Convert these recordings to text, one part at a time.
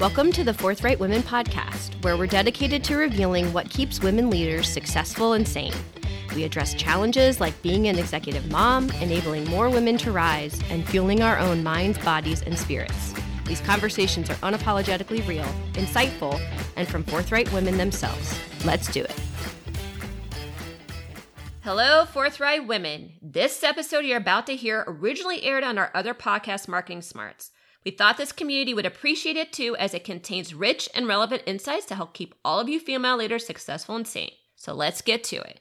Welcome to the Forthright Women podcast, where we're dedicated to revealing what keeps women leaders successful and sane. We address challenges like being an executive mom, enabling more women to rise, and fueling our own minds, bodies, and spirits. These conversations are unapologetically real, insightful, and from forthright women themselves. Let's do it. Hello, Forthright Women. This episode you're about to hear originally aired on our other podcast, Marketing Smarts. We thought this community would appreciate it too, as it contains rich and relevant insights to help keep all of you female leaders successful and sane. So let's get to it.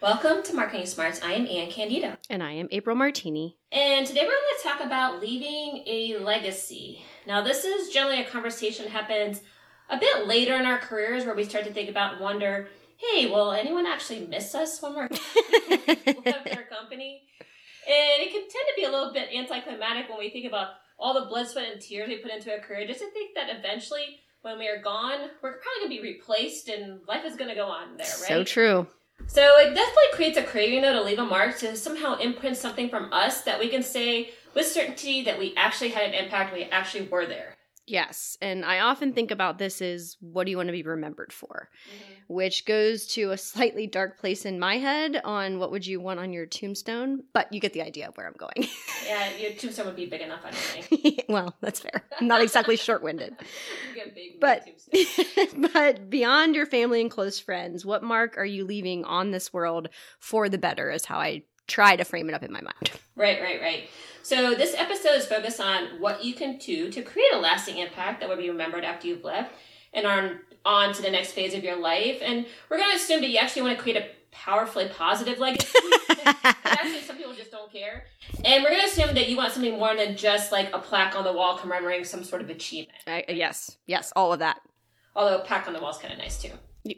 Welcome to Marketing Smarts. I am Anne Candido. And I am April Martini. And today we're going to talk about leaving a legacy. Now, this is generally a conversation that happens a bit later in our careers where we start to think about and wonder, hey, will anyone actually miss us when we're left our company? And it can tend to be a little bit anticlimactic when we think about all the blood, sweat, and tears we put into a career, just to think that eventually, when we are gone, we're probably going to be replaced and life is going to go on there, right? So true. So it definitely creates a craving, though, to leave a mark, to somehow imprint something from us that we can say with certainty that we actually had an impact, we actually were there. Yes. And I often think about this as what do you want to be remembered for? Mm-hmm. Which goes to a slightly dark place in my head on what would you want on your tombstone, but you get the idea of where I'm going. yeah, your tombstone would be big enough anyway. well, that's fair. I'm not exactly short-winded. but but beyond your family and close friends, what mark are you leaving on this world for the better is how I try to frame it up in my mind. Right, right, right. So this episode is focused on what you can do to create a lasting impact that will be remembered after you've left and on on to the next phase of your life. And we're going to assume that you actually want to create a powerfully positive legacy. actually, some people just don't care. And we're going to assume that you want something more than just like a plaque on the wall commemorating some sort of achievement. Uh, yes, yes, all of that. Although a plaque on the wall is kind of nice too.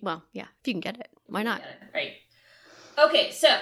Well, yeah, if you can get it, why not? Right. Okay, so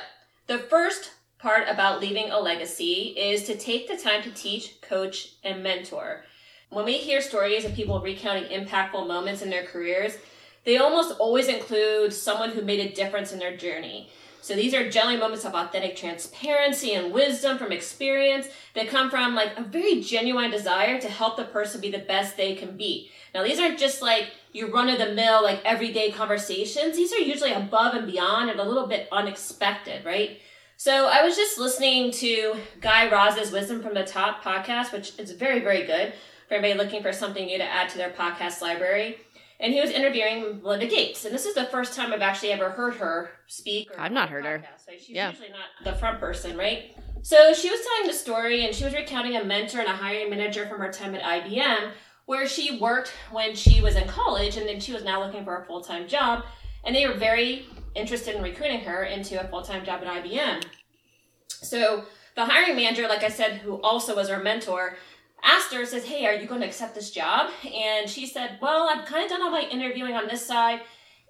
the first part about leaving a legacy is to take the time to teach, coach, and mentor. When we hear stories of people recounting impactful moments in their careers, they almost always include someone who made a difference in their journey. So these are generally moments of authentic transparency and wisdom from experience that come from like a very genuine desire to help the person be the best they can be. Now these aren't just like your run of the mill, like everyday conversations. These are usually above and beyond and a little bit unexpected, right? So I was just listening to Guy Raz's Wisdom from the Top podcast, which is very, very good for anybody looking for something new to add to their podcast library. And he was interviewing Melinda Gates, and this is the first time I've actually ever heard her speak. I've not heard her. Right? She's yeah. usually not the front person, right? So she was telling the story, and she was recounting a mentor and a hiring manager from her time at IBM, where she worked when she was in college, and then she was now looking for a full time job. And they were very interested in recruiting her into a full time job at IBM. So the hiring manager, like I said, who also was her mentor, asked her, says, Hey, are you going to accept this job? And she said, Well, I've kind of done all my interviewing on this side.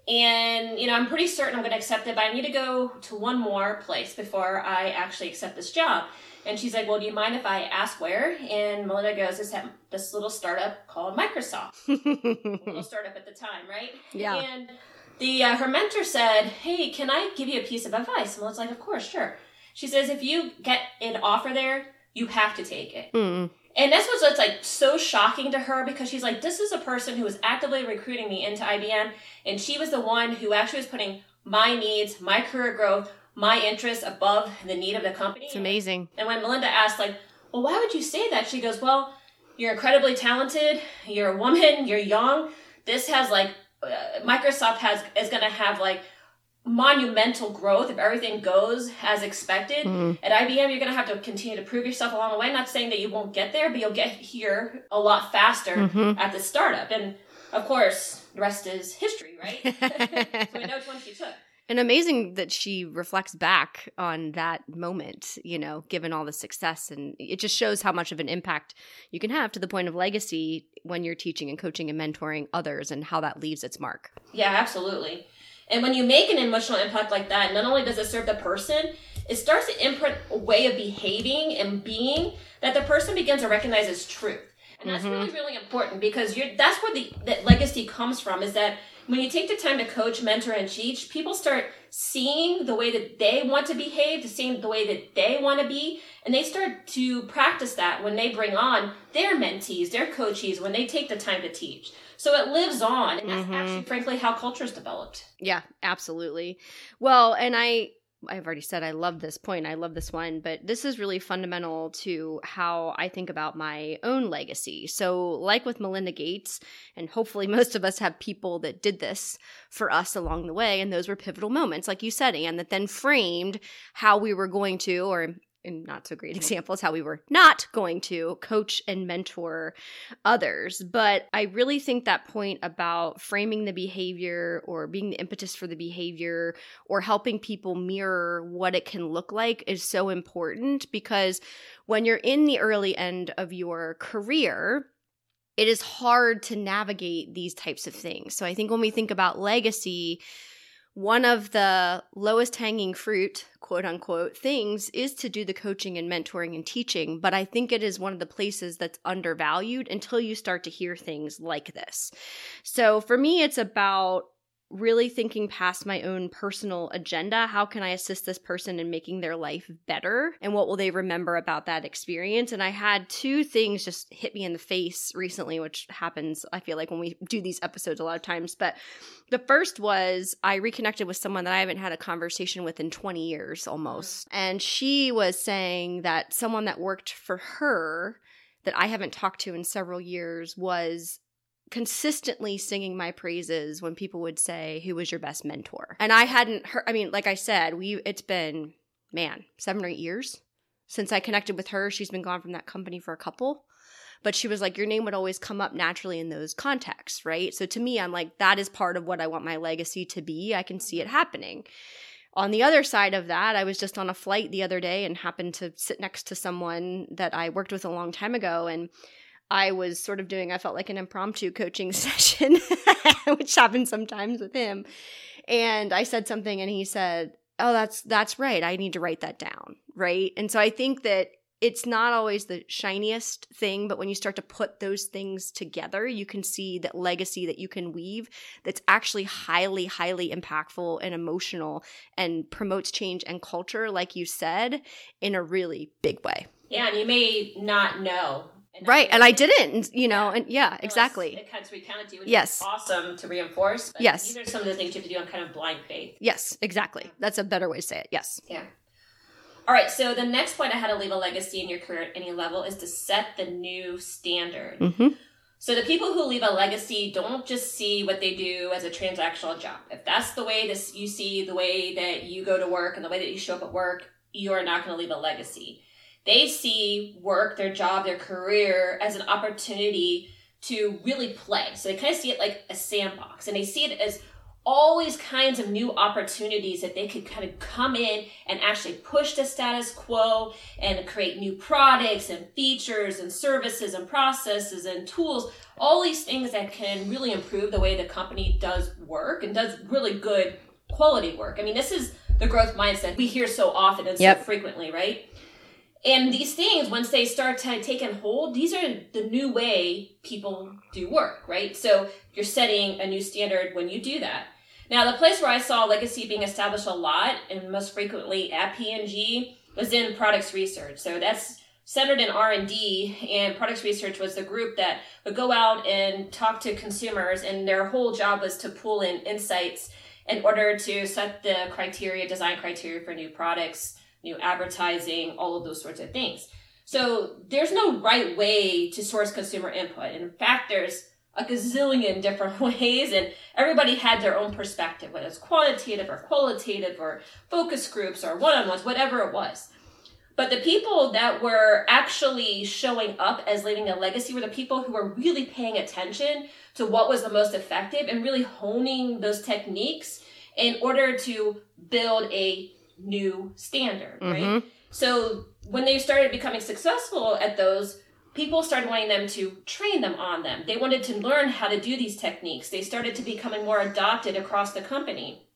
And, you know, I'm pretty certain I'm going to accept it, but I need to go to one more place before I actually accept this job. And she's like, Well, do you mind if I ask where? And Melinda goes, This this little startup called Microsoft. little startup at the time, right? Yeah. And the uh, her mentor said, "Hey, can I give you a piece of advice?" And was like, "Of course, sure." She says, "If you get an offer there, you have to take it." Mm. And that's what's like so shocking to her because she's like, "This is a person who was actively recruiting me into IBM, and she was the one who actually was putting my needs, my career growth, my interests above the need of the company." It's amazing. And when Melinda asked, like, "Well, why would you say that?" She goes, "Well." You're incredibly talented. You're a woman. You're young. This has like uh, Microsoft has is going to have like monumental growth if everything goes as expected. Mm. At IBM, you're going to have to continue to prove yourself along the way. Not saying that you won't get there, but you'll get here a lot faster mm-hmm. at the startup. And of course, the rest is history, right? so we know which one she took and amazing that she reflects back on that moment you know given all the success and it just shows how much of an impact you can have to the point of legacy when you're teaching and coaching and mentoring others and how that leaves its mark yeah absolutely and when you make an emotional impact like that not only does it serve the person it starts to imprint a way of behaving and being that the person begins to recognize as truth and that's mm-hmm. really really important because you're that's where the that legacy comes from is that when you take the time to coach, mentor, and teach, people start seeing the way that they want to behave, the seeing the way that they want to be, and they start to practice that when they bring on their mentees, their coachees, when they take the time to teach. So it lives on, and that's mm-hmm. actually, frankly, how culture's developed. Yeah, absolutely. Well, and I I've already said I love this point. I love this one, but this is really fundamental to how I think about my own legacy. So, like with Melinda Gates, and hopefully most of us have people that did this for us along the way, and those were pivotal moments, like you said, Anne, that then framed how we were going to, or in not so great mm-hmm. examples how we were not going to coach and mentor others. But I really think that point about framing the behavior or being the impetus for the behavior or helping people mirror what it can look like is so important because when you're in the early end of your career, it is hard to navigate these types of things. So I think when we think about legacy, one of the lowest hanging fruit, quote unquote, things is to do the coaching and mentoring and teaching. But I think it is one of the places that's undervalued until you start to hear things like this. So for me, it's about really thinking past my own personal agenda. How can I assist this person in making their life better? And what will they remember about that experience? And I had two things just hit me in the face recently, which happens, I feel like, when we do these episodes a lot of times. But the first was I reconnected with someone that I haven't had a conversation with in 20 years almost. Mm. And she was saying that someone that worked for her that I haven't talked to in several years was consistently singing my praises when people would say who was your best mentor? And i hadn't heard i mean like i said we it's been man seven or eight years since i connected with her. She's been gone from that company for a couple. But she was like your name would always come up naturally in those contexts right? So to me i'm like that is part of what i want my legacy to be. I can see it happening. On the other side of that, I was just on a flight the other day and happened to sit next to someone that I worked with a long time ago. And I was sort of doing, I felt like an impromptu coaching session, which happens sometimes with him. And I said something and he said, Oh, that's, that's right. I need to write that down. Right. And so I think that it's not always the shiniest thing, but when you start to put those things together, you can see that legacy that you can weave that's actually highly, highly impactful and emotional and promotes change and culture, like you said, in a really big way. Yeah, and you may not know and right, and I didn't, you know, and yeah, exactly. It cuts recounted to you, yes, awesome to reinforce. yes, these are some of the things you have to do on kind of blind faith. Yes, exactly. That's a better way to say it. Yes. Yeah. All right. So the next point I had to leave a legacy in your career at any level is to set the new standard. Mm-hmm. So the people who leave a legacy don't just see what they do as a transactional job. If that's the way this you see the way that you go to work and the way that you show up at work, you are not going to leave a legacy they see work, their job, their career as an opportunity to really play. So they kind of see it like a sandbox and they see it as all these kinds of new opportunities that they could kind of come in and actually push the status quo and create new products and features and services and processes and tools, all these things that can really improve the way the company does work and does really good quality work. I mean, this is the growth mindset we hear so often and yep. so frequently, right? And these things, once they start to take and hold, these are the new way people do work, right? So you're setting a new standard when you do that. Now, the place where I saw legacy being established a lot and most frequently at P&G was in products research. So that's centered in R&D and products research was the group that would go out and talk to consumers and their whole job was to pull in insights in order to set the criteria, design criteria for new products new advertising, all of those sorts of things. So there's no right way to source consumer input. In fact, there's a gazillion different ways and everybody had their own perspective, whether it's quantitative or qualitative or focus groups or one-on-ones, whatever it was. But the people that were actually showing up as leaving a legacy were the people who were really paying attention to what was the most effective and really honing those techniques in order to build a new standard, right? Mm-hmm. So when they started becoming successful at those, people started wanting them to train them on them. They wanted to learn how to do these techniques. They started to becoming more adopted across the company.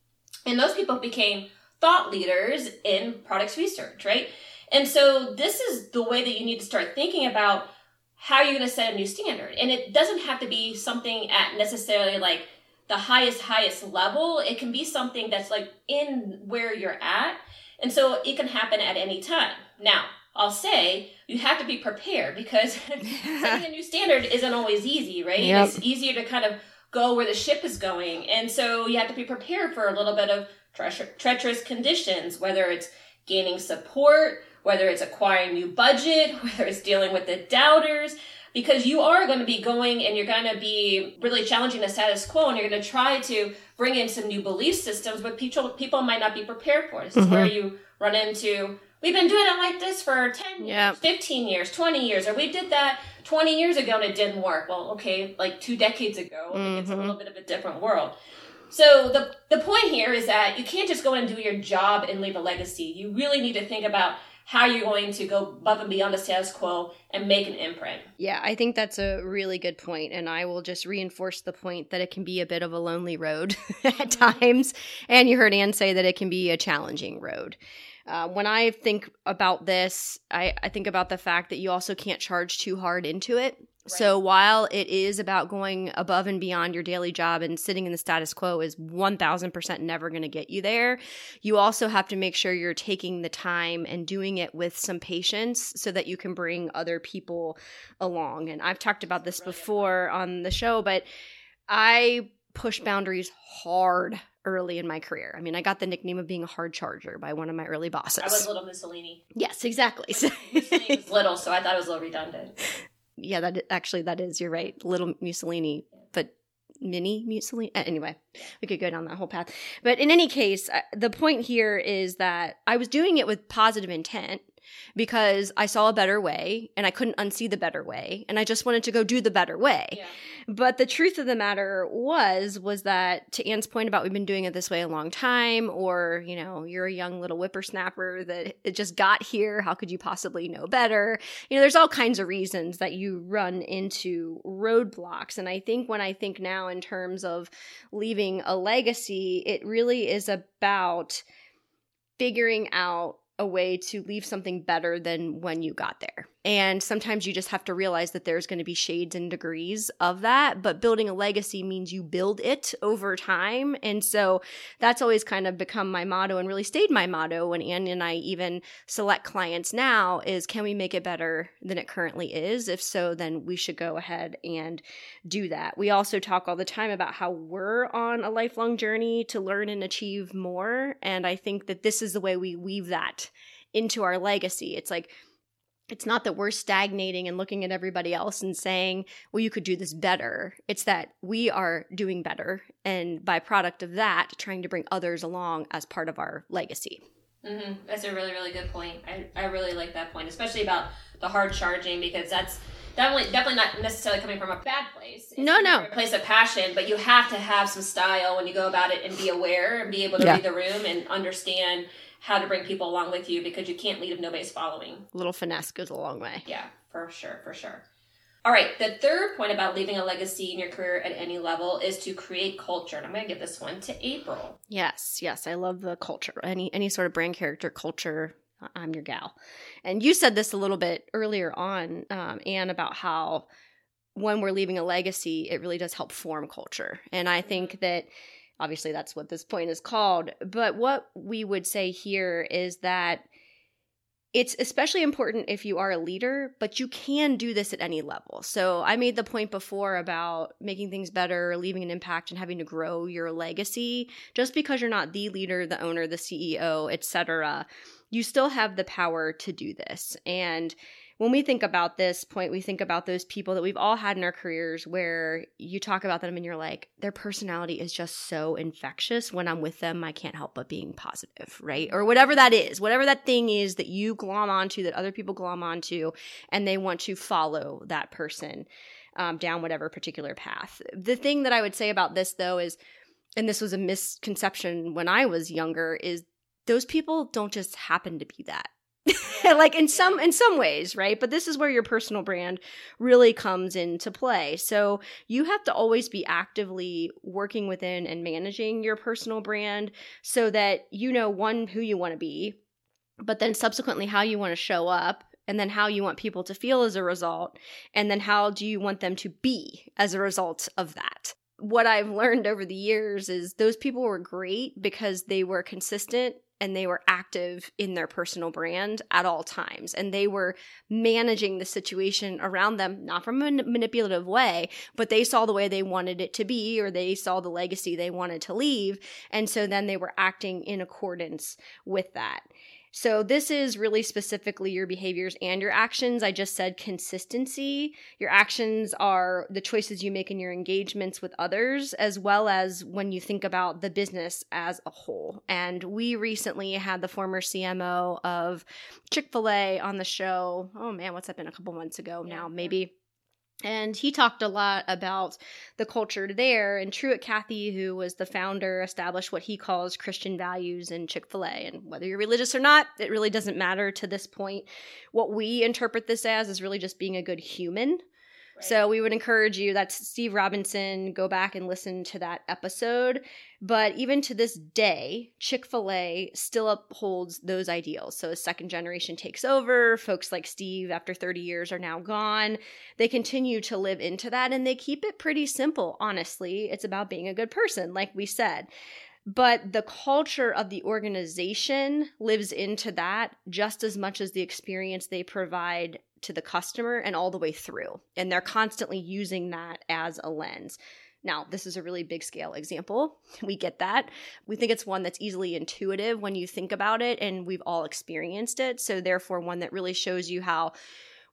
And those people became thought leaders in products research, right? And so this is the way that you need to start thinking about how you're going to set a new standard. And it doesn't have to be something at necessarily like the highest highest level it can be something that's like in where you're at. And so it can happen at any time. Now i'll say you have to be prepared because setting a new standard isn't always easy right? Yep. it's easier to kind of go where the ship is going. And so you have to be prepared for a little bit of treacher- treacherous conditions whether it's gaining support whether it's acquiring new budget whether it's dealing with the doubters because you are going to be going and you're going to be really challenging the status quo and you're going to try to bring in some new belief systems but people people might not be prepared for this is where mm-hmm. you run into we've been doing it like this for 10 Yeah. years 15 years 20 years or we did that 20 years ago and it didn't work. Well okay like two decades ago like, it's a little mm-hmm. bit of a different world. So the the point here is that you can't just go and do your job and leave a legacy. You really need to think about how you're going to go above and beyond the status quo and make an imprint Yeah, I think that's a really good point, and I will just reinforce the point that it can be a bit of a lonely road at times. And you heard Anne say that it can be a challenging road. Uh, when I think about this, I, I think about the fact that you also can't charge too hard into it. So while it is about going above and beyond your daily job and sitting in the status quo is 1000% never going to get you there, you also have to make sure you're taking the time and doing it with some patience so that you can bring other people along. And I've talked about this before on the show, but I push boundaries hard early in my career. I mean, I got the nickname of being a hard charger by one of my early bosses. I was little Mussolini. yes, exactly. So- Mussolini was little, so I thought it was a little redundant. Yeah, that actually that is. You're right. Little Mussolini, but mini Mussolini. Anyway, we could go down that whole path. But in any case, the point here is that I was doing it with positive intent because I saw a better way and I couldn't unsee the better way and I just wanted to go do the better way. Yeah. But the truth of the matter was was that to Anne's point about we've been doing it this way a long time, or you know, you're a young little whippersnapper that it just got here. How could you possibly know better? You know, there's all kinds of reasons that you run into roadblocks. And I think when I think now in terms of leaving a legacy, it really is about figuring out a way to leave something better than when you got there. And sometimes you just have to realize that there's going to be shades and degrees of that. But building a legacy means you build it over time. And so that's always kind of become my motto and really stayed my motto when Anne and I even select clients now is can we make it better than it currently is? If so, then we should go ahead and do that. We also talk all the time about how we're on a lifelong journey to learn and achieve more. And I think that this is the way we weave that into our legacy. It's like, it's not that we're stagnating and looking at everybody else and saying, well, you could do this better. It's that we are doing better. And by product of that, trying to bring others along as part of our legacy. hmm That's a really, really good point. I, I really like that point, especially about the hard charging because that's definitely definitely not necessarily coming from a bad place. It's No, no. A place of passion, but you have to have some style when you go about it and be aware and be able to Yeah. read the room and understand how to bring people along with you because you can't lead if nobody's following. A little finesse goes a long way. Yeah, for sure, for sure. All right, the third point about leaving a legacy in your career at any level is to create culture. And I'm going to give this one to April. Yes, yes, I love the culture. Any any sort of brand character culture. I'm your gal. And you said this a little bit earlier on, um, Anne, about how when we're leaving a legacy, it really does help form culture. And I think that obviously that's what this point is called. But what we would say here is that it's especially important if you are a leader, but you can do this at any level. So I made the point before about making things better, leaving an impact, and having to grow your legacy. Just because you're not the leader, the owner, the CEO, etc., you still have the power to do this. And when we think about this point, we think about those people that we've all had in our careers where you talk about them and you're like, their personality is just so infectious. When I'm with them, I can't help but being positive, right? Or whatever that is, whatever that thing is that you glom onto, that other people glom onto, and they want to follow that person um, down whatever particular path. The thing that I would say about this, though, is, and this was a misconception when I was younger, is those people don't just happen to be that like in some in some ways right? But this is where your personal brand really comes into play. So you have to always be actively working within and managing your personal brand so that you know one who you want to be but then subsequently how you want to show up and then how you want people to feel as a result and then how do you want them to be as a result of that? What I've learned over the years is those people were great because they were consistent and they were active in their personal brand at all times. And they were managing the situation around them not from a manipulative way but they saw the way they wanted it to be or they saw the legacy they wanted to leave. And so then they were acting in accordance with that so, this is really specifically your behaviors and your actions. I just said consistency. Your actions are the choices you make in your engagements with others, as well as when you think about the business as a whole. And we recently had the former CMO of Chick fil A on the show. Oh man, what's that been a couple months ago now, maybe? And he talked a lot about the culture there. And Truett Cathy, who was the founder, established what he calls Christian values in Chick fil A. And whether you're religious or not, it really doesn't matter to this point. What we interpret this as is really just being a good human so we would encourage you, that's Steve Robinson, go back and listen to that episode. But even to this day, Chick fil A still upholds those ideals. So as second generation takes over, folks like Steve, after 30 years, are now gone. They continue to live into that and they keep it pretty simple, honestly. It's about being a good person, like we said but the culture of the organization lives into that just as much as the experience they provide to the customer and all the way through. And they're constantly using that as a lens. Now, this is a really big scale example. We get that. We think it's one that's easily intuitive when you think about it, and we've all experienced it. So, therefore, one that really shows you how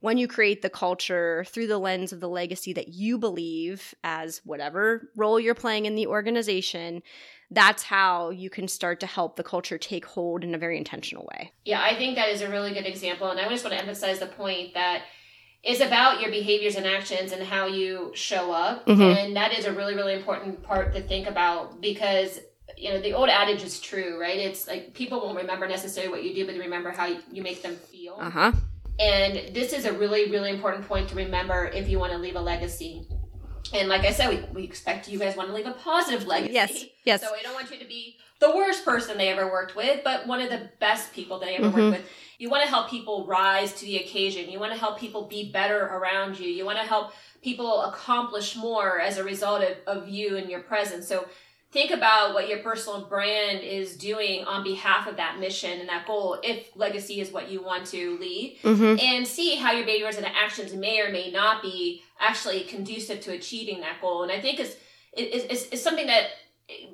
when you create the culture through the lens of the legacy that you believe as whatever role you're playing in the organization, that's how you can start to help the culture take hold in a very intentional way. Yeah, I think that is a really good example. And I just want to emphasize the point that is about your behaviors and actions and how you show up. Mm-hmm. And that is a really, really important part to think about because you know the old adage is true right it's like people won't remember necessarily what you do but they remember how you make them feel uh-huh and this is a really really important point to remember if you want to leave a legacy and like I said, we, we expect you guys want to leave a positive legacy. Yes. Yes. So we don't want you to be the worst person they ever worked with, but one of the best people they ever mm-hmm. worked with. You want to help people rise to the occasion. You want to help people be better around you. You want to help people accomplish more as a result of, of you and your presence. So think about what your personal brand is doing on behalf of that mission and that goal if legacy is what you want to lead mm-hmm. and see how your behaviors and actions may or may not be actually conducive to achieving that goal. And i think it's it's, something that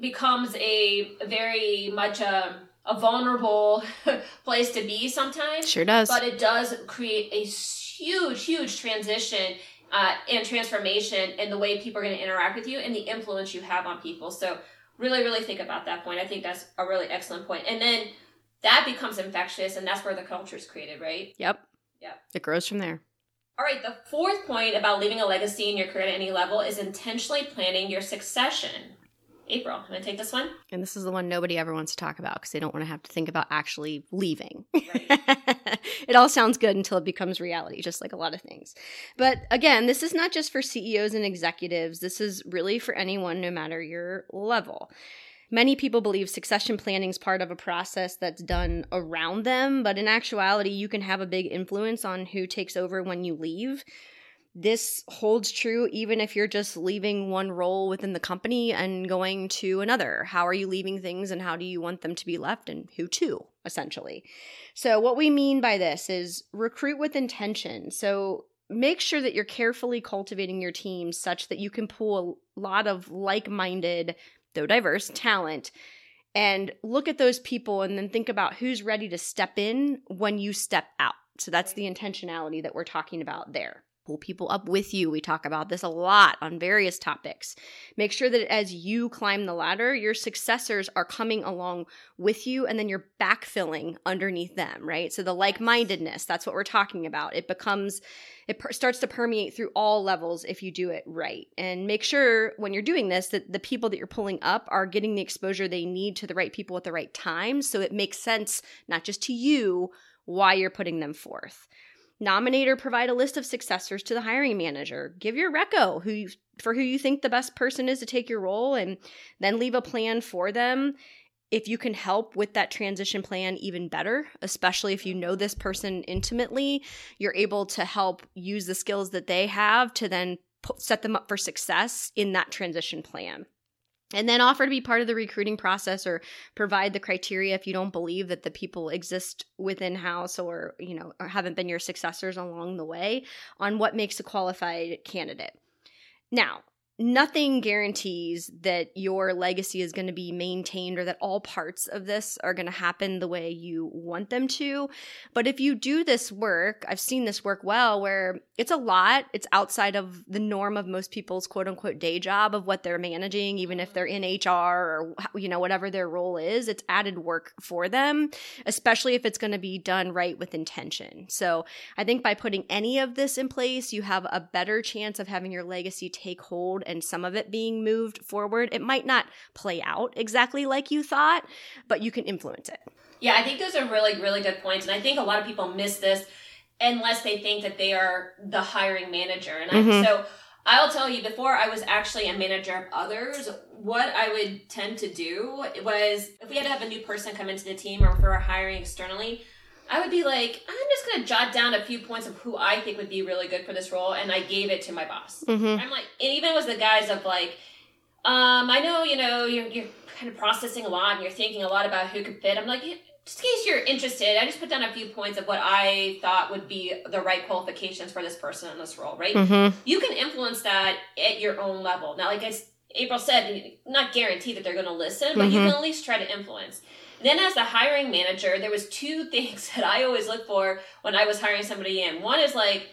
becomes a very much a, a vulnerable place to be sometimes. Sure does. But it does create a huge huge transition uh, and transformation in the way people are going to interact with you and the influence you have on people. So really, really think about that point. I think that's a really excellent point. And then that becomes infectious, and that's where the culture is created, right? Yep. Yep. It grows from there. All right. The fourth point about leaving a legacy in your career at any level is intentionally planning your succession. April, I'm to take this one. And this is the one nobody ever wants to talk about because they don't want to have to think about actually leaving. Right. it all sounds good until it becomes reality, just like a lot of things. But again, this is not just for CEOs and executives, this is really for anyone, no matter your level. Many people believe succession planning is part of a process that's done around them, but in actuality, you can have a big influence on who takes over when you leave this holds true even if you're just leaving one role within the company and going to another. How are you leaving things and how do you want them to be left and who to, essentially? So, what we mean by this is recruit with intention. So, make sure that you're carefully cultivating your team such that you can pull a lot of like minded, though diverse, talent and look at those people and then think about who's ready to step in when you step out. So, that's the intentionality that we're talking about there pull people up with you. We talk about this a lot on various topics. Make sure that as you climb the ladder, your successors are coming along with you and then you're backfilling underneath them, right? So the like-mindedness, that's what we're talking about. It becomes it per- starts to permeate through all levels if you do it right. And make sure when you're doing this that the people that you're pulling up are getting the exposure they need to the right people at the right time so it makes sense not just to you why you're putting them forth. Nominate or provide a list of successors to the hiring manager. Give your reco who for who you think the best person is to take your role and then leave a plan for them. If you can help with that transition plan even better, especially if you know this person intimately, you're able to help use the skills that they have to then set them up for success in that transition plan and then offer to be part of the recruiting process or provide the criteria if you don't believe that the people exist within house or you know or haven't been your successors along the way on what makes a qualified candidate. Now nothing guarantees that your legacy is going to be maintained or that all parts of this are going to happen the way you want them to. But if you do this work, I've seen this work well where it's a lot. It's outside of the norm of most people's quote unquote day job of what they're managing, even if they're in HR or, you know, whatever their role is. It's added work for them, especially if it's going to be done right with intention. So I think by putting any of this in place, you have a better chance of having your legacy take hold and some of it being moved forward. It might not play out exactly like you thought, but you can influence it. Yeah, I think those are really, really good points. And I think a lot of people miss this unless they think that they are the hiring manager. And mm-hmm. I, so I'll tell you, before I was actually a manager of others, what I would tend to do was if we had to have a new person come into the team or if we were hiring externally, I would be like, I'm just going to jot down a few points of who I think would be really good for this role, and I gave it to my boss. Mm-hmm. I'm like, it even was the guys of like, um, I know, you know, you're, you're kind of processing a lot and you're thinking a lot about who could fit. I'm like, just in case you're interested, I just put down a few points of what I thought would be the right qualifications for this person in this role, right? Mm-hmm. You can influence that at your own level. Now, like as April said, not guarantee that they're going to listen, but mm-hmm. you can at least try to influence. Then as a hiring manager, there was two things that I always look for when I was hiring somebody in. One is like,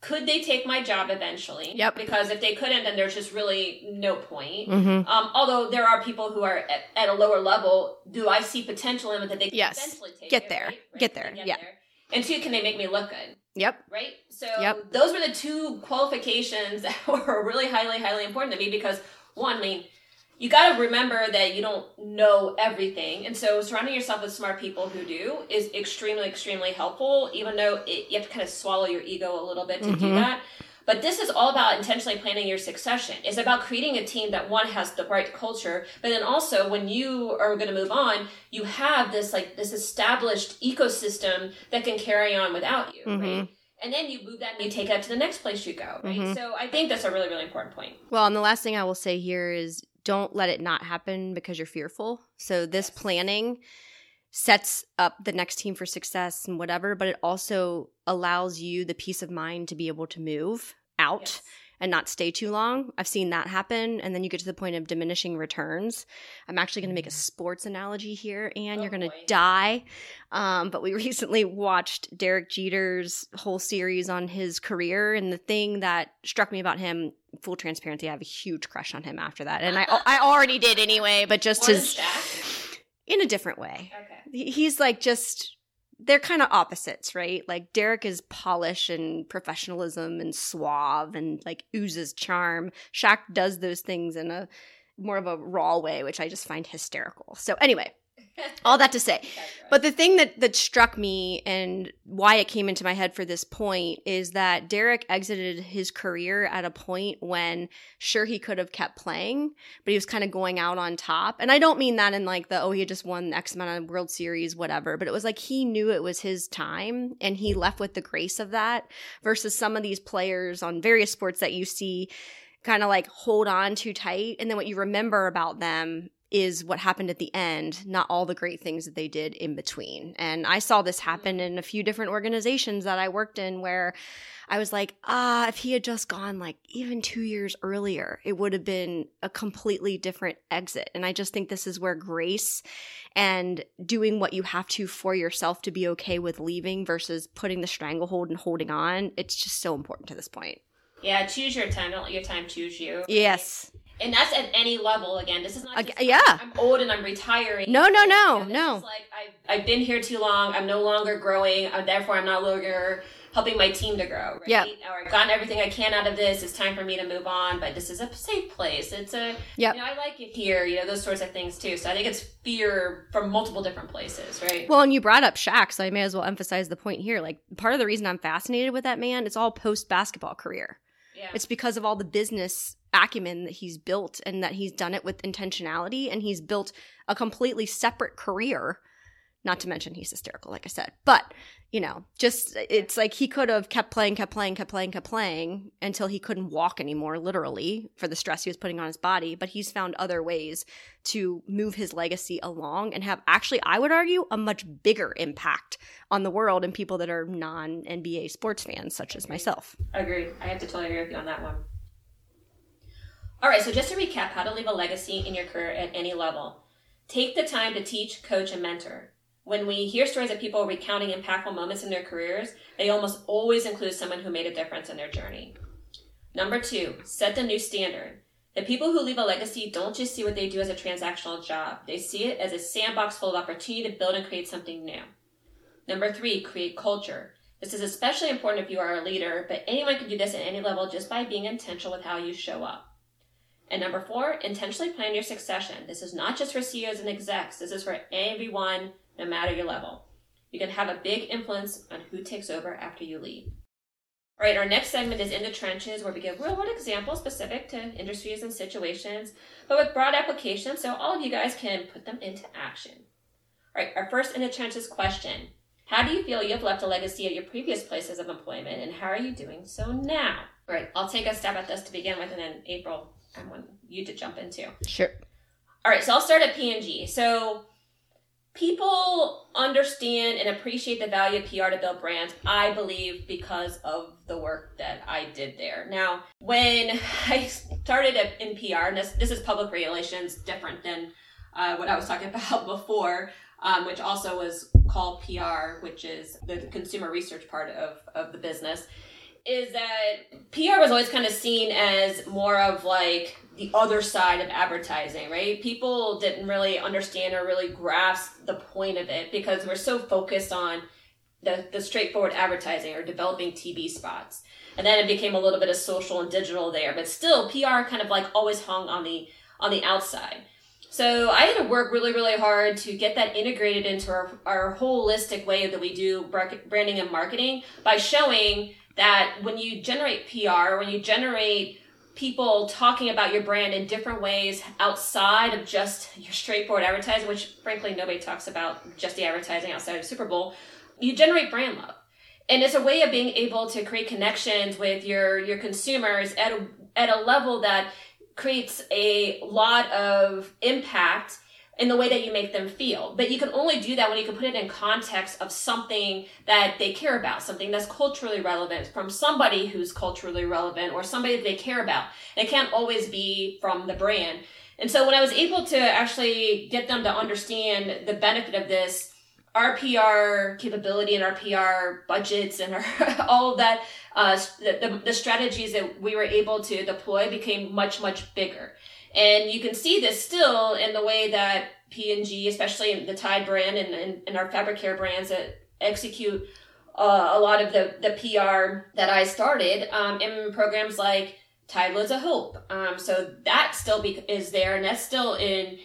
could they take my job eventually? Yep. Because if they couldn't, then there's just really no point. Mm-hmm. Um, although there are people who are at, at, a lower level, do I see potential in it that they can yes. eventually take get it, there, right? Right? get there, get yeah. There. And two, can they make me look good? Yep. Right. So yep. those were the two qualifications that were really highly, highly important to me because one, I mean you got to remember that you don't know everything. And so surrounding yourself with smart people who do is extremely, extremely helpful, even though it, you have to kind of swallow your ego a little bit to mm-hmm. do that. But this is all about intentionally planning your succession. It's about creating a team that one has the right culture, but then also when you are going to move on, you have this like this established ecosystem that can carry on without you, mm-hmm. right? and then you move that and you take that to the next place you go right mm-hmm. so i think that's a really really important point well and the last thing i will say here is don't let it not happen because you're fearful. So this planning sets up the next team for success and whatever, but it also allows you the peace of mind to be able to move out yes. and not stay too long. I've seen that happen. And then you get to the point of diminishing returns. I'm actually going to make a mm. sports analogy here, and oh, you're going to die. Um, but we recently watched Derek Jeter's whole series on his career. And the thing that struck me about him full transparency, I have a huge crush on him after that, and I I already did anyway, but just his in a different way. Okay, he's like just they're kind of opposites, right? Like Derek is polish and professionalism and suave and like oozes charm. Shaq does those things in a more of a raw way, which I just find hysterical. So anyway, all that to say. But the thing that that struck me and why it came into my head for this point is that Derek exited his career at a point when sure he could have kept playing but he was kind of going out on top. And I don't mean that in like the oh he just won X amount of World Series whatever but it was like he knew it was his time and he left with the grace of that versus some of these players on various sports that you see kind of like hold on too tight. And then what you remember about them is what happened at the end, not all the great things that they did in between. And I saw this happen in a few different organizations that I worked in where I was like, ah, if he had just gone like even two years earlier, it would have been a completely different exit. And I just think this is where grace and doing what you have to for yourself to be okay with leaving versus putting the stranglehold and holding on, it's just so important to this point. Yeah, choose your time. Don't let your time choose you. Yes and that's at any level. Again, this is not. Just, yeah, I'm old and I'm retiring. No, no, no, no. It's like I've, I've been here too long. I'm no longer growing. Uh, therefore, I'm no longer helping my team to grow. Right? Yeah. Or I've gotten everything I can out of this. It's time for me to move on. But this is a safe place. It's a. Yeah. You know, I like it here. You know, those sorts of things too. So I think it's fear from multiple different places, right? Well, and you brought up Shaq, so I may as well emphasize the point here. Like part of the reason I'm fascinated with that man, it's all post basketball career. Yeah. It's because of all the business acumen that he's built and that he's done it with intentionality and he's built a completely separate career Not to mention he's hysterical, like I said. But, you know, just it's like he could have kept playing, kept playing, kept playing, kept playing until he couldn't walk anymore, literally, for the stress he was putting on his body. But he's found other ways to move his legacy along and have actually, I would argue, a much bigger impact on the world and people that are non NBA sports fans, such as myself. Agreed. I have to totally agree with you on that one. All right, so just to recap how to leave a legacy in your career at any level. Take the time to teach, coach, and mentor. When we hear stories of people recounting impactful moments in their careers, they almost always include someone who made a difference in their journey. Number two, set the new standard. The people who leave a legacy don't just see what they do as a transactional job, they see it as a sandbox full of opportunity to build and create something new. Number three, create culture. This is especially important if you are a leader, but anyone can do this at any level just by being intentional with how you show up. And number four, intentionally plan your succession. This is not just for CEOs and execs. This is for everyone, no matter your level. You can have a big influence on who takes over after you leave. All right, our next segment is in the trenches, where we give real world examples specific to industries and situations, but with broad application so all of you guys can put them into action. All right, our first in the trenches question How do you feel you have left a legacy at your previous places of employment, and how are you doing so now? All right, I'll take a stab at this to begin with, and then April I want you to jump into. Sure. All right, so I'll start at P&G. So people understand and appreciate the value of PR to build brands, I believe, because of the work that I did there. Now, when I started in PR, and this, this is public relations, different than uh, what I was talking about before, um, which also was called PR, which is the consumer research part of, of the business is that PR was always kind of seen as more of like the other side of advertising, right? People didn't really understand or really grasp the point of it because we're so focused on the, the straightforward advertising or developing TV spots. And then it became a little bit of social and digital there, but still PR kind of like always hung on the on the outside. So I had to work really, really hard to get that integrated into our, our holistic way that we do branding and marketing by showing that when you generate PR, when you generate people talking about your brand in different ways outside of just your straightforward advertising, which frankly nobody talks about just the advertising outside of Super Bowl, you generate brand love. And it's a way of being able to create connections with your your consumers at a, at a level that creates a lot of impact in the way that you make them feel. But you can only do that when you can put it in context of something that they care about, something that's culturally relevant from somebody who's culturally relevant or somebody that they care about. It can't always be from the brand. And so when I was able to actually get them to understand the benefit of this, our PR capability and our PR budgets and our, all of that, uh, the, the, the strategies that we were able to deploy became much, much bigger. And you can see this still in the way that P&G, especially the Tide brand and, and, and our fabric care brands that execute uh, a lot of the, the PR that I started um, in programs like Tide Loads of Hope. Um, so that still be, is there, and that's still in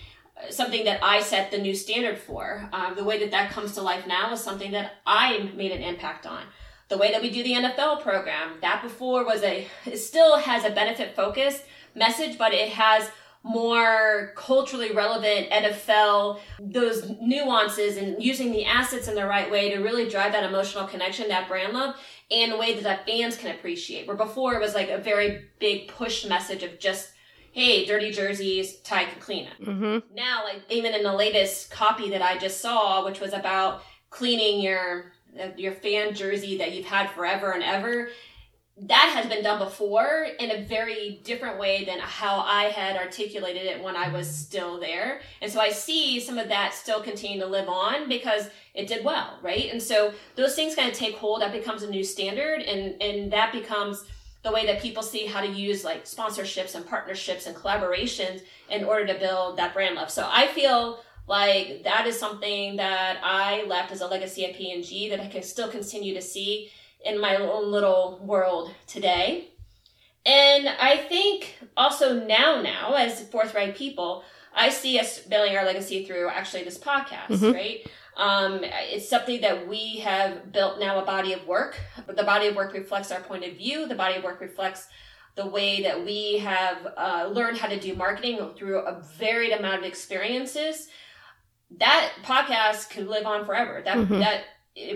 something that I set the new standard for. Um, the way that that comes to life now is something that I made an impact on. The way that we do the NFL program, that before was a, still has a benefit focus message, but it has more culturally relevant NFL, those nuances and using the assets in the right way to really drive that emotional connection, that brand love and a way that, that fans can appreciate. Where before it was like a very big push message of just, hey, dirty jerseys, Tide can clean it. Mm-hmm. Now, like even in the latest copy that I just saw, which was about cleaning your your fan jersey that you've had forever and ever that has been done before in a very different way than how I had articulated it when I was still there. And so I see some of that still continue to live on because it did well, right? And so those things kind of take hold, that becomes a new standard and and that becomes the way that people see how to use like sponsorships and partnerships and collaborations in order to build that brand love. So I feel like that is something that I left as a legacy at P&G that I can still continue to see in my own little world today. And I think also now, now as forthright people, I see us building our legacy through actually this podcast, mm-hmm. right? Um, it's something that we have built now a body of work. The body of work reflects our point of view. The body of work reflects the way that we have uh, learned how to do marketing through a varied amount of experiences that podcast could live on forever. That Mhm. that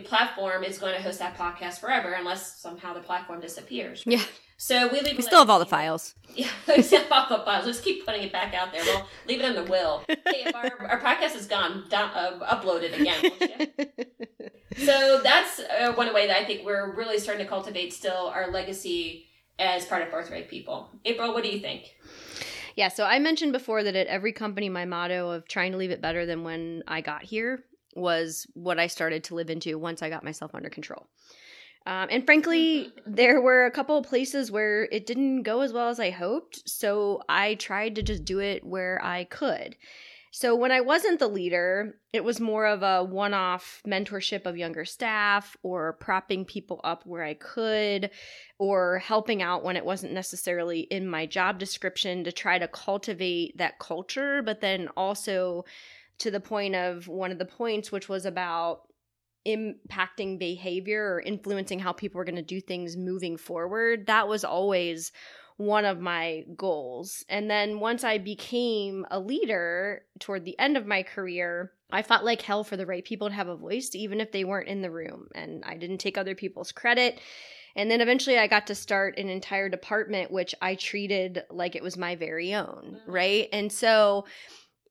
platform is going to host that podcast forever unless somehow the platform disappears. Yeah. So we leave. We still have all the files. Yeah, we still have all the files. Let's keep putting it back out there. We'll leave it in the will. Hey, if our, our podcast is gone, down, uh, upload it again. so that's uh, one way that I think we're really starting to cultivate still our legacy as part of Forthright People. April, what do you think? Yeah, so I mentioned before that at every company, my motto of trying to leave it better than when I got here was what I started to live into once I got myself under control. Um, and frankly, there were a couple of places where it didn't go as well as I hoped. So I tried to just do it where I could. So when I wasn't the leader, it was more of a one off mentorship of younger staff or propping people up where I could or helping out when it wasn't necessarily in my job description to try to cultivate that culture, but then also to the point of one of the points, which was about impacting behavior or influencing how people were going to do things moving forward. That was always one of my goals. And then once I became a leader toward the end of my career, I fought like hell for the right people to have a voice, even if they weren't in the room. And I didn't take other people's credit. And then eventually I got to start an entire department, which I treated like it was my very own, Mhm. right? And so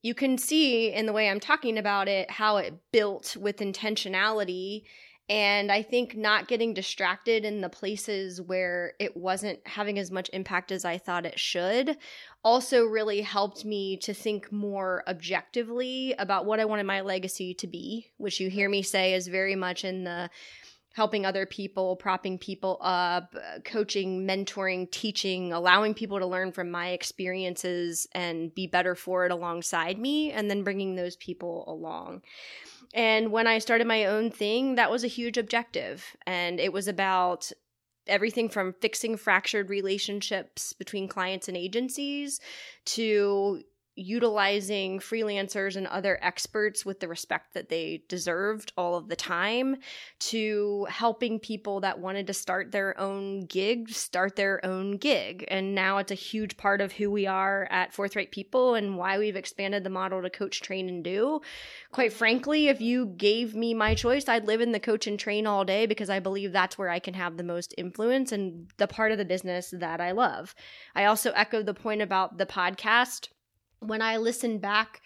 you can see in the way I'm talking about it how it built with intentionality. And I think not getting distracted in the places where it wasn't having as much impact as I thought it should also really helped me to think more objectively about what I wanted my legacy to be, which you hear me say is very much in the helping other people, propping people up, uh, coaching, mentoring, teaching, allowing people to learn from my experiences and be better for it alongside me, and then bringing those people along. And when I started my own thing, that was a huge objective. And it was about everything from fixing fractured relationships between clients and agencies to utilizing freelancers and other experts with the respect that they deserved all of the time to helping people that wanted to start their own gig start their own gig. And now it's a huge part of who we are at forthright people and why we've expanded the model to coach train and do. Quite frankly if you gave me my choice i'd live in the coach and train all day because i believe that's where i can have the most influence and the part of the business that i love. I also echo the point about the podcast when I listen back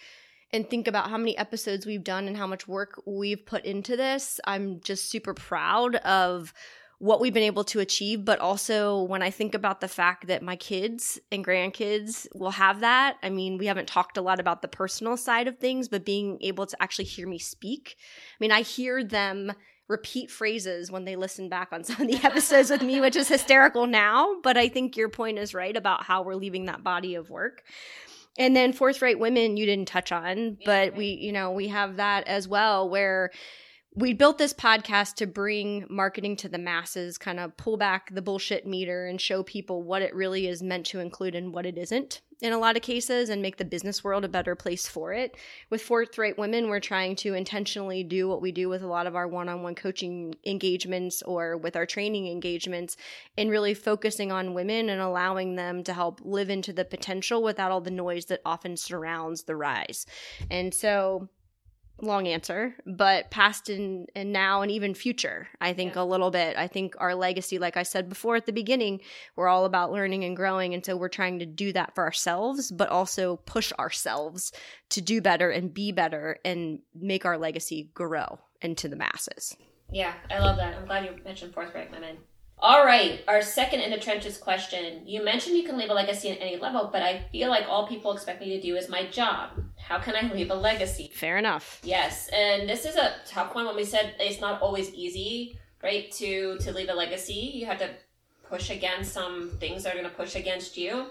and think about how many episodes we've done and how much work we've put into this, I'm just super proud of what we've been able to achieve. But also, when I think about the fact that my kids and grandkids will have that, I mean, we haven't talked a lot about the personal side of things, but being able to actually hear me speak. I mean, I hear them repeat phrases when they listen back on some of the episodes with me, which is hysterical now. But I think your point is right about how we're leaving that body of work. And then forthright women you didn't touch on, but we, you know, we have that as well where we built this podcast to bring marketing to the masses, kind of pull back the bullshit meter and show people what it really is meant to include and what it isn't in a lot of cases and make the business world a better place for it. With Forthright Women, we're trying to intentionally do what we do with a lot of our one on one coaching engagements or with our training engagements and really focusing on women and allowing them to help live into the potential without all the noise that often surrounds the rise. And so, long answer, but past and, and now and even future, I think Yeah. a little bit. I think our legacy, like I said before at the beginning, we're all about learning and growing. And so we're trying to do that for ourselves, but also push ourselves to do better and be better and make our legacy grow into the masses. Yeah, I love that. I'm glad you mentioned forthright women. All right, our second in the trenches question. You mentioned you can leave a legacy at any level, but I feel like all people expect me to do is my job. How can I leave a legacy? Fair enough. Yes, and this is a tough one when we said it's not always easy, right? To to leave a legacy, you have to push against some things that are going to push against you.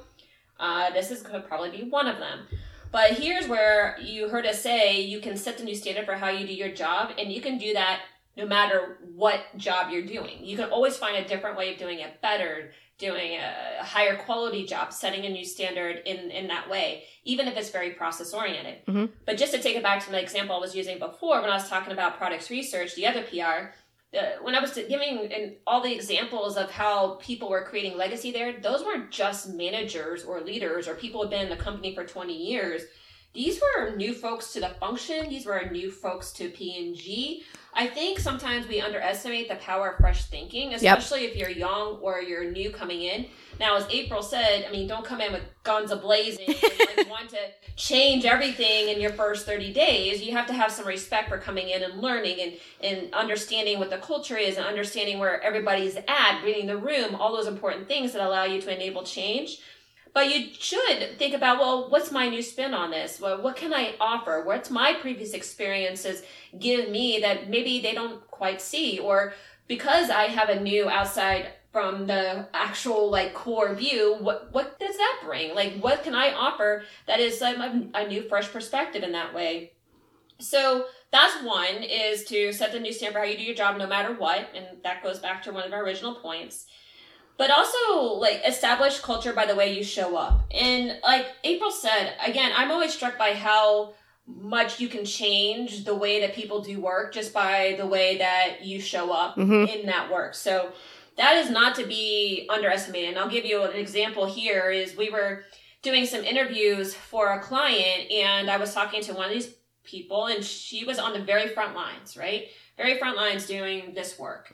Uh, this is going to probably be one of them. But here's where you heard us say you can set the new standard for how you do your job, and you can do that no matter what job you're doing. You can always find a different way of doing it better, doing a higher quality job, setting a new standard in, in that way, even if it's very process oriented. Mhm. But just to take it back to the example I was using before when I was talking about products research, the other PR, uh, when I was giving in all the examples of how people were creating legacy there, those weren't just managers or leaders or people who had been in the company for 20 years. these were new folks to the function. These were new folks to P&G. I think sometimes we underestimate the power of fresh thinking, especially yep. if you're young or you're new coming in. Now, as April said, I mean, don't come in with guns ablazing and like, want to change everything in your first 30 days. You have to have some respect for coming in and learning and, and understanding what the culture is and understanding where everybody's at, reading the room, all those important things that allow you to enable change. But you should think about, well, what's my new spin on this? Well, what can I offer? What's my previous experiences give me that maybe they don't quite see? Or because I have a new outside from the actual like core view, what what does that bring? Like, what can I offer that is um, a, a new, fresh perspective in that way? So that's one is to set the new standard for how you do your job no matter what, and that goes back to one of our original points but also like establish culture by the way you show up. And like April said, again, I'm always struck by how much you can change the way that people do work just by the way that you show up mm-hmm. in that work. So that is not to be underestimated. And I'll give you an example here is we were doing some interviews for a client and I was talking to one of these people and she was on the very front lines, right? Very front lines doing this work.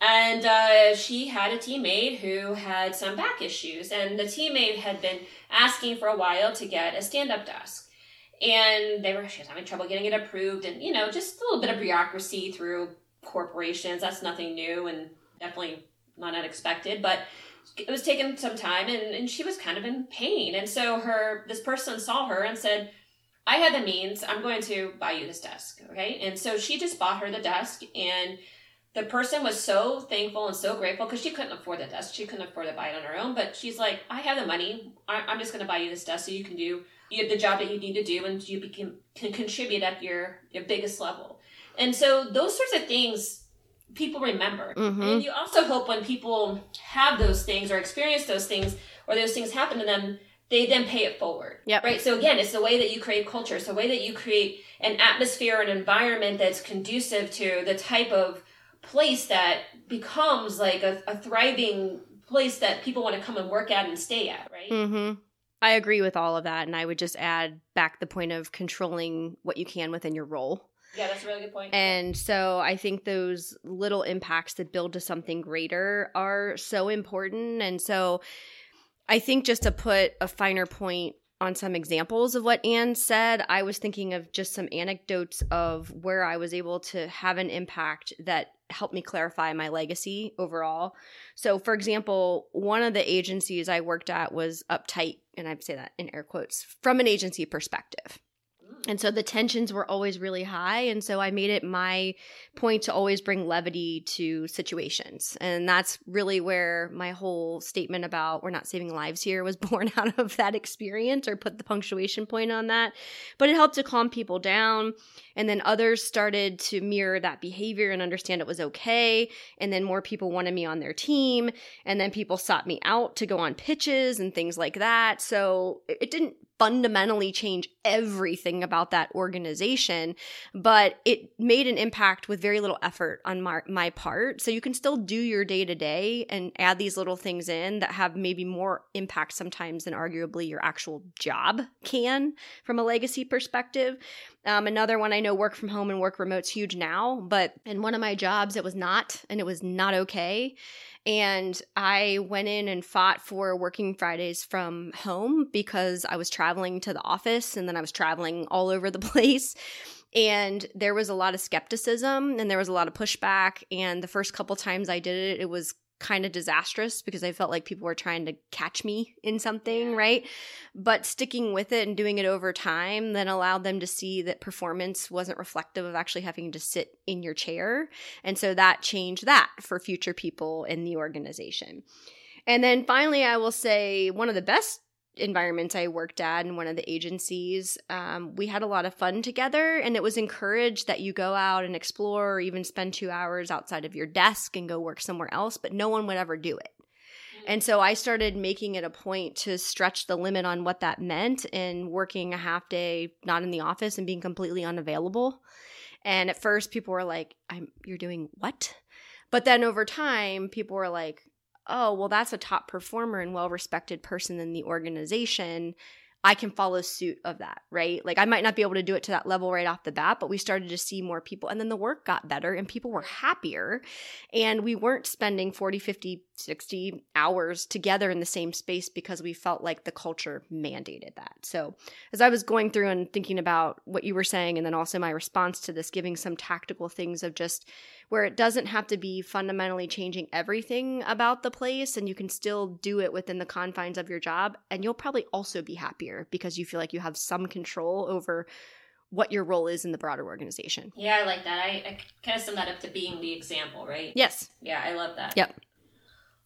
And uh, she had a teammate who had some back issues, and the teammate had been asking for a while to get a stand up desk. And they were she was having trouble getting it approved, and you know, just a little bit of bureaucracy through corporations. That's nothing new and definitely not unexpected, but it was taking some time and, and she was kind of in pain. And so her this person saw her and said, I had the means, I'm going to buy you this desk. Okay. And so she just bought her the desk and the person was so thankful and so grateful because she couldn't afford the desk. She couldn't afford to buy it on her own. But she's like, I have the money. I, am just going to buy you this desk so you can do you the job that you need to do and you can, can contribute at your, your biggest level. And so those sorts of things people remember. Mm-hmm. And you also hope when people have those things or experience those things or those things happen to them, they then pay it forward. Yep. Right. So again, it's the way that you create culture. It's the way that you create an atmosphere, an environment that's conducive to the type of place that becomes like a, a thriving place that people want to come and work at and stay at, right? Mm-hmm. I agree with all of that. And I would just add back the point of controlling what you can within your role. Yeah, that's a really good point. And so I think those little impacts that build to something greater are so important. And so I think just to put a finer point on some examples of what Anne said, I was thinking of just some anecdotes of where I was able to have an impact that helped me clarify my legacy overall. So, for example, one of the agencies I worked at was uptight, and I say that in air quotes, from an agency perspective. And so the tensions were always really high. And so I made it my point to always bring levity to situations. And that's really where my whole statement about we're not saving lives here was born out of that experience or put the punctuation point on that. But it helped to calm people down. And then others started to mirror that behavior and understand it was okay. And then more people wanted me on their team. And then people sought me out to go on pitches and things like that. So it didn't fundamentally change everything about that organization, but it made an impact with very little effort on my, my part. So you can still do your day to day and add these little things in that have maybe more impact sometimes than arguably your actual job can from a legacy perspective. Um, another one I know work from home and work remote's huge now, but in one of my jobs, it was not, and it was not okay. And I went in and fought for working Fridays from home because I was traveling to the office and then I was traveling all over the place. And there was a lot of skepticism and there was a lot of pushback. And the first couple times I did it, it was kind of disastrous because I felt like people were trying to catch me in something, right? But sticking with it and doing it over time then allowed them to see that performance wasn't reflective of actually having to sit in your chair. And so that changed that for future people in the organization. And then finally, I will say one of the best environments I worked at in one of the agencies, um, we had a lot of fun together, and it was encouraged that you go out and explore or even spend two hours outside of your desk and go work somewhere else, but no one would ever do it. Mm. And so I started making it a point to stretch the limit on what that meant and working a half day not in the office and being completely unavailable. And at first people were like, I'm you're doing what? But then over time people were like, oh, well, that's a top performer and well respected person in the organization. I can follow suit of that, right? Like I might not be able to do it to that level right off the bat, but we started to see more people and then the work got better and people were happier and we weren't spending 40, 50, 60 hours together in the same space because we felt like the culture mandated that. So, as I was going through and thinking about what you were saying and then also my response to this giving some tactical things of just where it doesn't have to be fundamentally changing everything about the place and you can still do it within the confines of your job and you'll probably also be happier because you feel like you have some control over what your role is in the broader organization. Yeah, I like that. I, I kind of sum that up to being the example, right? Yes. Yeah, I love that. Yep.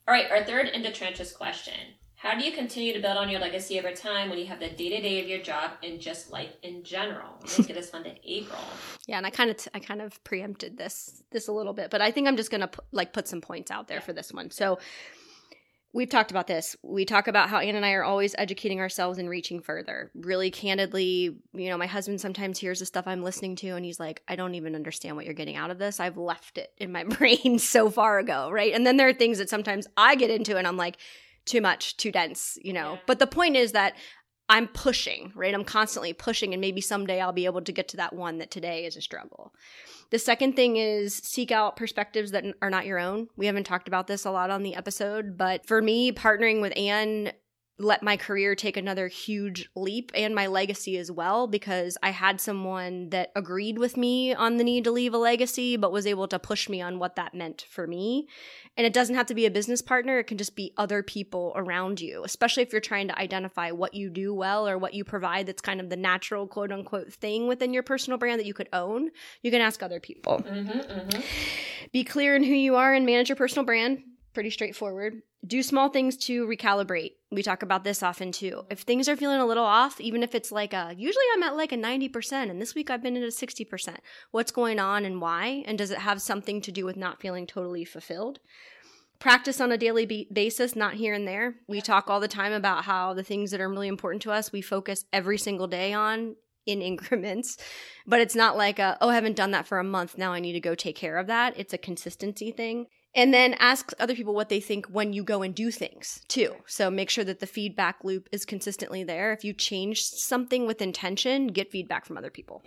All right, our third in the trenches question. How do you continue to build on your legacy over time when you have the day to day of your job and just life in general? Let's get this one to April. Yeah, and I kind of t- I kind of preempted this this a little bit, but I think I'm just gonna p- like put some points out there yeah. for this one. So we've talked about this. We talk about how Anne and I are always educating ourselves and reaching further. Really candidly, you know, my husband sometimes hears the stuff I'm listening to and he's like, I don't even understand what you're getting out of this. I've left it in my brain so far ago, right? And then there are things that sometimes I get into and I'm like, too much, too dense, you know. Yeah. But the point is that I'm pushing, right? I'm constantly pushing, and maybe someday I'll be able to get to that one that today is a struggle. The second thing is seek out perspectives that are not your own. We haven't talked about this a lot on the episode, but for me, partnering with Ann let my career take another huge leap and my legacy as well because I had someone that agreed with me on the need to leave a legacy, but was able to push me on what that meant for me. And it doesn't have to be a business partner, it can just be other people around you, especially if you're trying to identify what you do well or what you provide that's kind of the natural quote unquote thing within your personal brand that you could own. You can ask other people. Mm-hmm, mm-hmm. Be clear in who you are and manage your personal brand pretty straightforward. Do small things to recalibrate. We talk about this often too. Mm-hmm. If things are feeling a little off, even if it's like a, usually I'm at like a 90%, and this week I've been at a 60%. What's going on and why? And does it have something to do with not feeling totally fulfilled? Practice on a daily be- basis, not here and there. We talk all the time about how the things that are really important to us, we focus every single day on in increments. But it's not like, a, oh, I haven't done that for a month. Now I need to go take care of that. It's a consistency thing. And then ask other people what they think when you go and do things too. So make sure that the feedback loop is consistently there. If you change something with intention, get feedback from other people.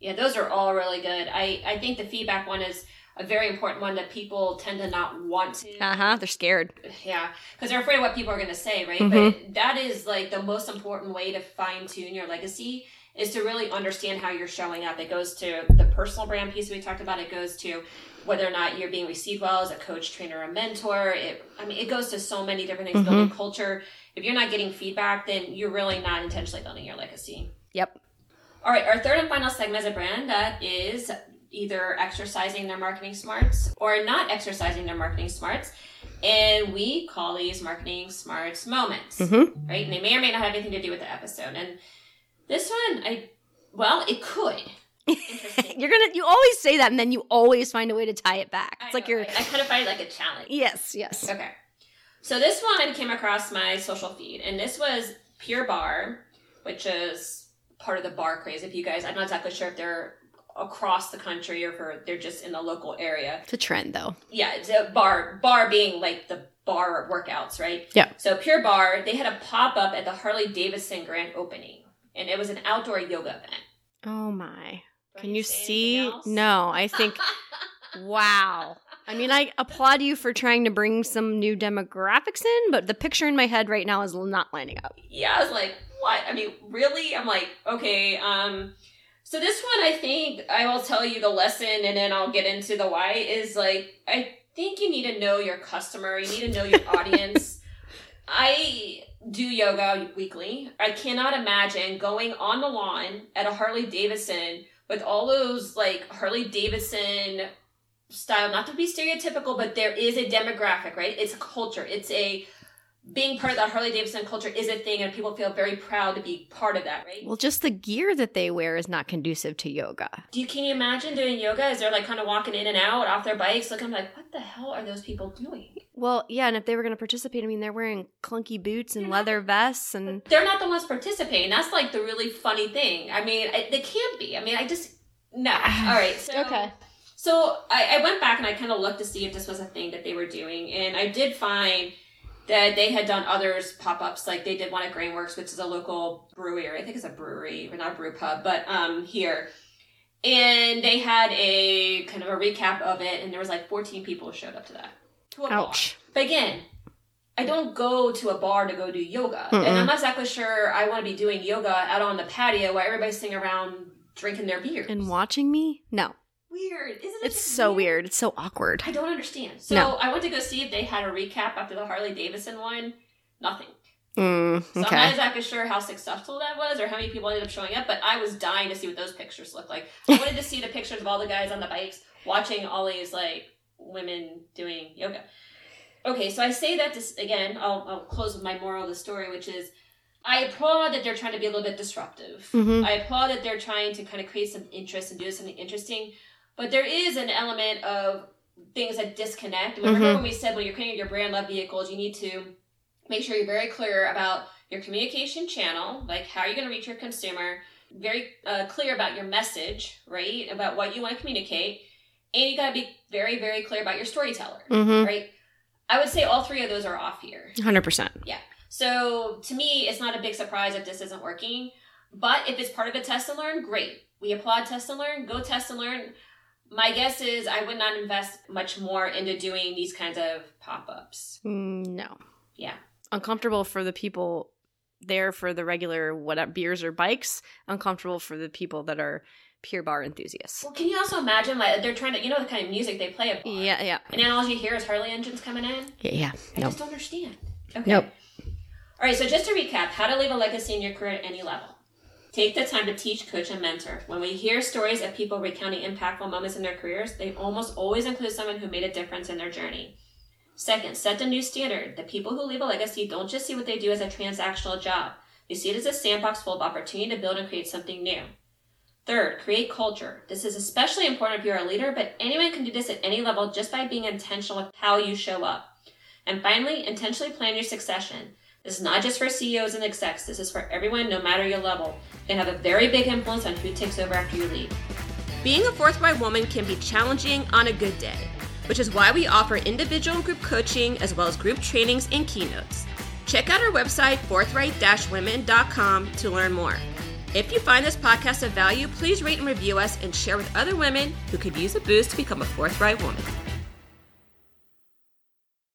Yeah, those are all really good. I, I think the feedback one is a very important one that people tend to not want to. Uh huh. They're scared. Yeah, because they're afraid of what people are going to say, right? Mm-hmm. But that is like the most important way to fine tune your legacy is to really understand how you're showing up. It goes to the personal brand piece we talked about. It goes to whether or not you're being received well as a coach, trainer, a mentor. It, I mean, it goes to so many different things. Mm-hmm. Building culture. If you're not getting feedback, then you're really not intentionally building your legacy. Yep. All right, our third and final segment as a brand that is either exercising their marketing smarts or not exercising their marketing smarts. And we call these marketing smarts moments, mm-hmm. right? And they may or may not have anything to do with the episode. And this one, I, well, it could. you're gonna you always say that and then you always find a way to tie it back. It's like you're I, I kind of find it like a challenge. Yes, yes. Okay. So this one came across my social feed and this was Pure Barre, which is part of the bar craze. If you guys I'm not exactly sure if they're across the country or if they're just in the local area. It's a trend though. Yeah, it's a bar bar being like the bar workouts, right? Yeah. So Pure Barre, they had a pop up at the Harley Davidson grand opening. And it was an outdoor yoga event. Oh my. Can you see? No, I think, wow. I mean, I applaud you for trying to bring some new demographics in, but the picture in my head right now is not lining up. Yeah, I was like, what? I mean, really? I'm like, okay, um, so this one, I think I will tell you the lesson and then I'll get into the why is like, I think you need to know your customer, you need to know your audience. I do yoga weekly. I cannot imagine going on the lawn at a Harley Davidson with all those like Harley Davidson style, not to be stereotypical, but there is a demographic, right? It's a culture. It's a being part of the Harley Davidson culture is a thing and people feel very proud to be part of that, right? Well, just the gear that they wear is not conducive to yoga. Do you can you imagine doing yoga as they're like kind of walking in and out off their bikes looking like what the hell are those people doing? Well, yeah, and if they were going to participate, I mean, they're wearing clunky boots and leather vests and they're not the ones participating. That's like the really funny thing. I mean, I, they can't be. I mean, I just no. All right. So Okay. So I, I went back and I kind of looked to see if this was a thing that they were doing, and I did find that they had done others pop ups. Like they did one at Grainworks, which is a local brewery, or I think it's a brewery, or not a brew pub, but um here. And they had a kind of a recap of it, and there was like 14 people showed up to that. To a Ouch. Bar. But again, I don't go to a bar to go do yoga, Mm-mm. and I'm not exactly sure I want to be doing yoga out on the patio while everybody's sitting around drinking their beers. And watching me? No. Weird, isn't it? It's so weird. It's so awkward. I don't understand. So No. I went to go see if they had a recap after the Harley Davidson one. Nothing. Mm, So I'm not exactly sure how successful that was or how many people ended up showing up, but I was dying to see what those pictures look like. I wanted to see the pictures of all the guys on the bikes watching all these like women doing yoga. Okay, so I say that this again, I'll, I'll close with my moral of the story, which is I applaud that they're trying to be a little bit disruptive. Mhm. I applaud that they're trying to kind of create some interest and do something interesting, but there is an element of things that disconnect. Remember Mhm. when we said when you're creating your brand love vehicles, you need to make sure you're very clear about your communication channel, like how are you're going to reach your consumer, very uh, clear about your message, right? About what you want to communicate. And you got to be very, very clear about your storyteller, Mm-hmm. right? I would say all three of those are off here. 100%. Yeah. So to me, it's not a big surprise if this isn't working. But if it's part of a test and learn, great. We applaud test and learn. Go test and learn. My guess is I would not invest much more into doing these kinds of pop ups. No. Yeah. Uncomfortable for the people there for the regular whatever beers or bikes. Uncomfortable for the people that are Pure Barre enthusiasts. Well, can you also imagine like they're trying to, you know, the kind of music they play at bar. Yeah, yeah. And then all you hear is Harley engines coming in. Yeah, yeah. I Nope. just don't understand. Okay. Nope. All right, so just to recap, how to leave a legacy in your career at any level. Take the time to teach, coach, and mentor. When we hear stories of people recounting impactful moments in their careers, they almost always include someone who made a difference in their journey. Second, set the new standard. The people who leave a legacy don't just see what they do as a transactional job. They see it as a sandbox full of opportunity to build and create something new. Third, create culture. This is especially important if you're a leader, but anyone can do this at any level just by being intentional with how you show up. And finally, intentionally plan your succession. This is not just for CEOs and execs, this is for everyone, no matter your level. Can have a very big influence on who takes over after you leave. Being a forthright woman can be challenging on a good day, which is why we offer individual and group coaching as well as group trainings and keynotes. Check out our website, forthright-women.com, to learn more. If you find this podcast of value, please rate and review us and share with other women who could use a boost to become a forthright woman.